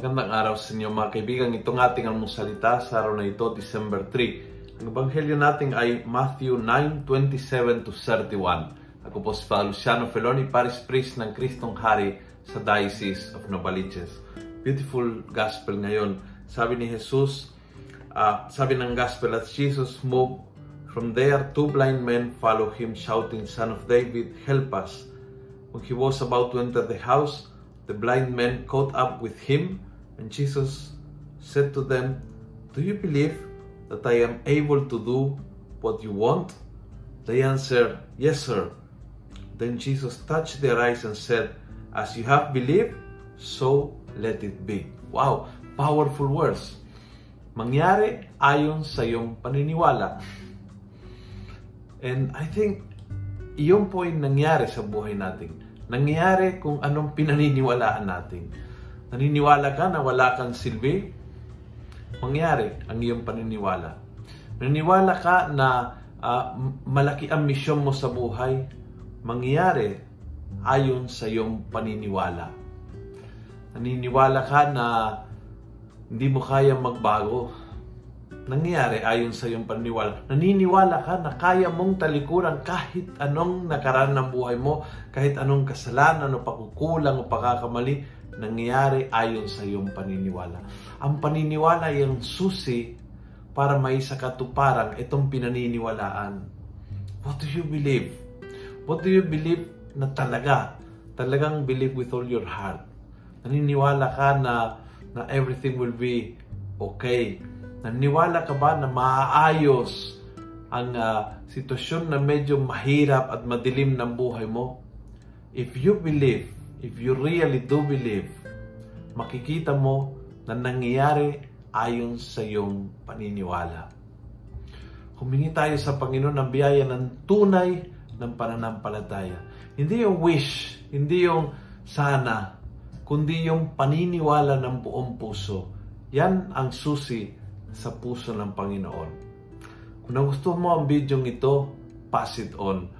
Magandang araw sa inyo mga kaibigan. Itong ating almusalita sa araw na ito, December 3. Ang ebanghelyo natin ay Matthew 9:27 to 31. Ako po si Father Luciano Feloni, Paris Priest ng Kristong Hari sa Diocese of Novaliches. Beautiful gospel ngayon. Sabi ni Jesus, uh, sabi ng gospel that Jesus moved from there, two blind men follow him shouting, Son of David, help us. When he was about to enter the house, the blind men caught up with him And Jesus said to them, Do you believe that I am able to do what you want? They answered, Yes, sir. Then Jesus touched their eyes and said, As you have believed, so let it be. Wow, powerful words. Mangyari ayon sa iyong paniniwala. And I think iyon po yung nangyari sa buhay natin. Nangyari kung anong pinaniniwalaan natin. Naniniwala ka na wala kang silbi? Mangyari ang iyong paniniwala. Naniniwala ka na uh, malaki ang misyon mo sa buhay? Mangyari ayon sa iyong paniniwala. Naniniwala ka na hindi mo kaya magbago? Nangyari ayon sa iyong paniniwala. Naniniwala ka na kaya mong talikuran kahit anong nakaraan ng buhay mo, kahit anong kasalanan o pakukulang o pagkakamali, nangyayari ayon sa iyong paniniwala. Ang paniniwala ay ang susi para may sa katuparan itong pinaniniwalaan. What do you believe? What do you believe na talaga? Talagang believe with all your heart. Naniniwala ka na, na everything will be okay. Naniniwala ka ba na maayos ang uh, sitwasyon na medyo mahirap at madilim ng buhay mo? If you believe if you really do believe, makikita mo na nangyayari ayon sa iyong paniniwala. Humingi tayo sa Panginoon ng biyaya ng tunay ng pananampalataya. Hindi yung wish, hindi yung sana, kundi yung paniniwala ng buong puso. Yan ang susi sa puso ng Panginoon. Kung nagustuhan mo ang video ito, pass it on